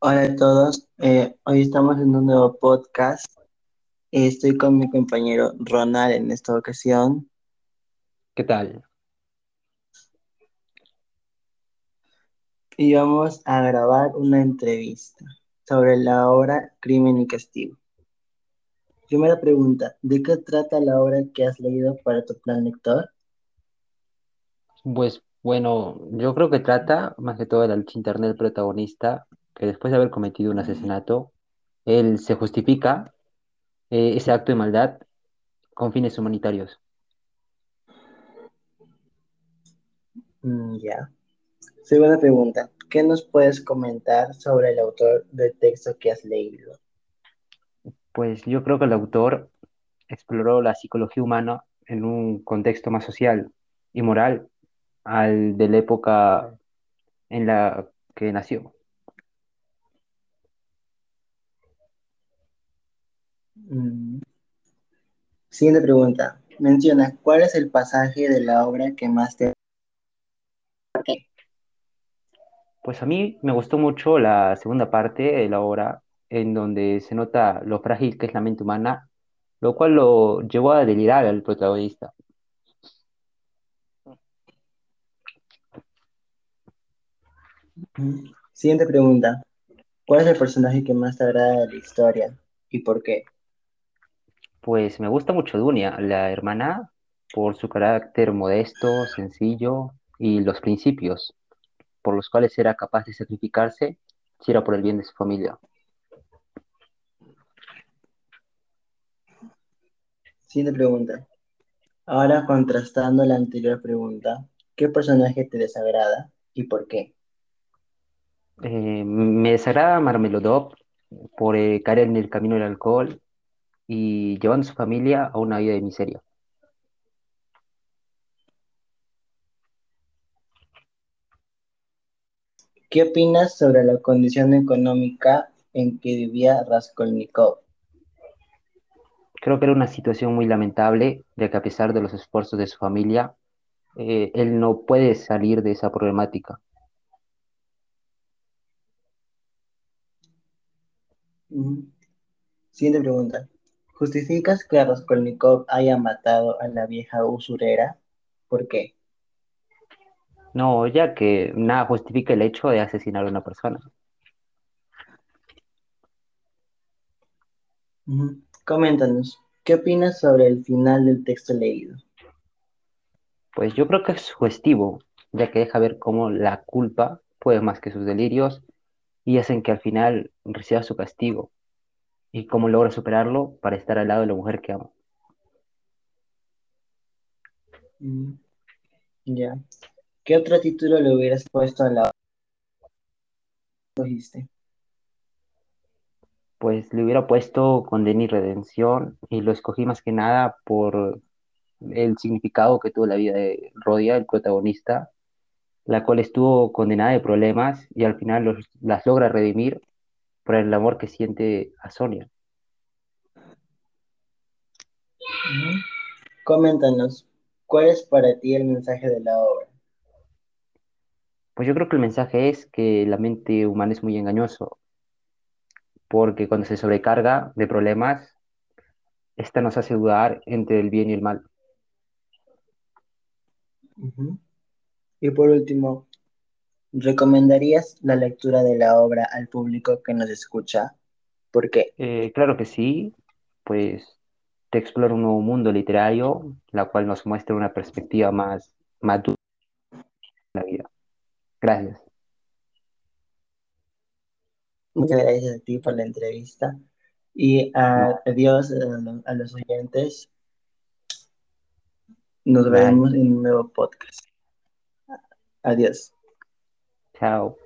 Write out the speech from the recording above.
Hola a todos, eh, hoy estamos en un nuevo podcast. Estoy con mi compañero Ronald en esta ocasión ¿Qué tal? y vamos a grabar una entrevista sobre la obra Crimen y Castigo. Primera pregunta, ¿de qué trata la obra que has leído para tu plan lector? Pues bueno, yo creo que trata más que todo del protagonista, que después de haber cometido un asesinato, él se justifica eh, ese acto de maldad con fines humanitarios. Mm, ya. Segunda pregunta, ¿qué nos puedes comentar sobre el autor del texto que has leído? Pues yo creo que el autor exploró la psicología humana en un contexto más social y moral al de la época en la que nació. Mm. Siguiente pregunta, menciona, ¿cuál es el pasaje de la obra que más te... ¿Por qué? Pues a mí me gustó mucho la segunda parte de la obra, en donde se nota lo frágil que es la mente humana, lo cual lo llevó a delirar al protagonista. Siguiente pregunta, ¿cuál es el personaje que más te agrada de la historia y por qué? Pues me gusta mucho Dunia, la hermana, por su carácter modesto, sencillo y los principios por los cuales era capaz de sacrificarse si era por el bien de su familia. Siguiente pregunta. Ahora contrastando la anterior pregunta, ¿qué personaje te desagrada y por qué? Eh, me desagrada Marmelodop por eh, caer en el camino del alcohol y llevando a su familia a una vida de miseria. ¿Qué opinas sobre la condición económica en que vivía Raskolnikov? Creo que era una situación muy lamentable, ya que a pesar de los esfuerzos de su familia, eh, él no puede salir de esa problemática. Mm. Siguiente pregunta. ¿Justificas que Raskolnikov haya matado a la vieja usurera? ¿Por qué? No, ya que nada justifica el hecho de asesinar a una persona. Coméntanos, ¿qué opinas sobre el final del texto leído? Pues yo creo que es sugestivo, ya que deja ver cómo la culpa puede más que sus delirios y hacen que al final reciba su castigo y cómo logra superarlo para estar al lado de la mujer que ama. Mm, Ya. ¿Qué otro título le hubieras puesto a la obra que escogiste? Pues le hubiera puesto Condena y Redención y lo escogí más que nada por el significado que tuvo la vida de Rodia, el protagonista, la cual estuvo condenada de problemas y al final los- las logra redimir por el amor que siente a Sonia. Coméntanos, ¿cuál es para ti el mensaje de la obra? Pues yo creo que el mensaje es que la mente humana es muy engañoso, porque cuando se sobrecarga de problemas, esta nos hace dudar entre el bien y el mal. Y por último, ¿recomendarías la lectura de la obra al público que nos escucha? ¿Por qué? Eh, claro que sí, pues te explora un nuevo mundo literario, la cual nos muestra una perspectiva más madura de la vida. Gracias. Muchas gracias a ti por la entrevista y a- adiós a, lo- a los oyentes. Nos vale, veremos en un nuevo podcast. Adiós. How.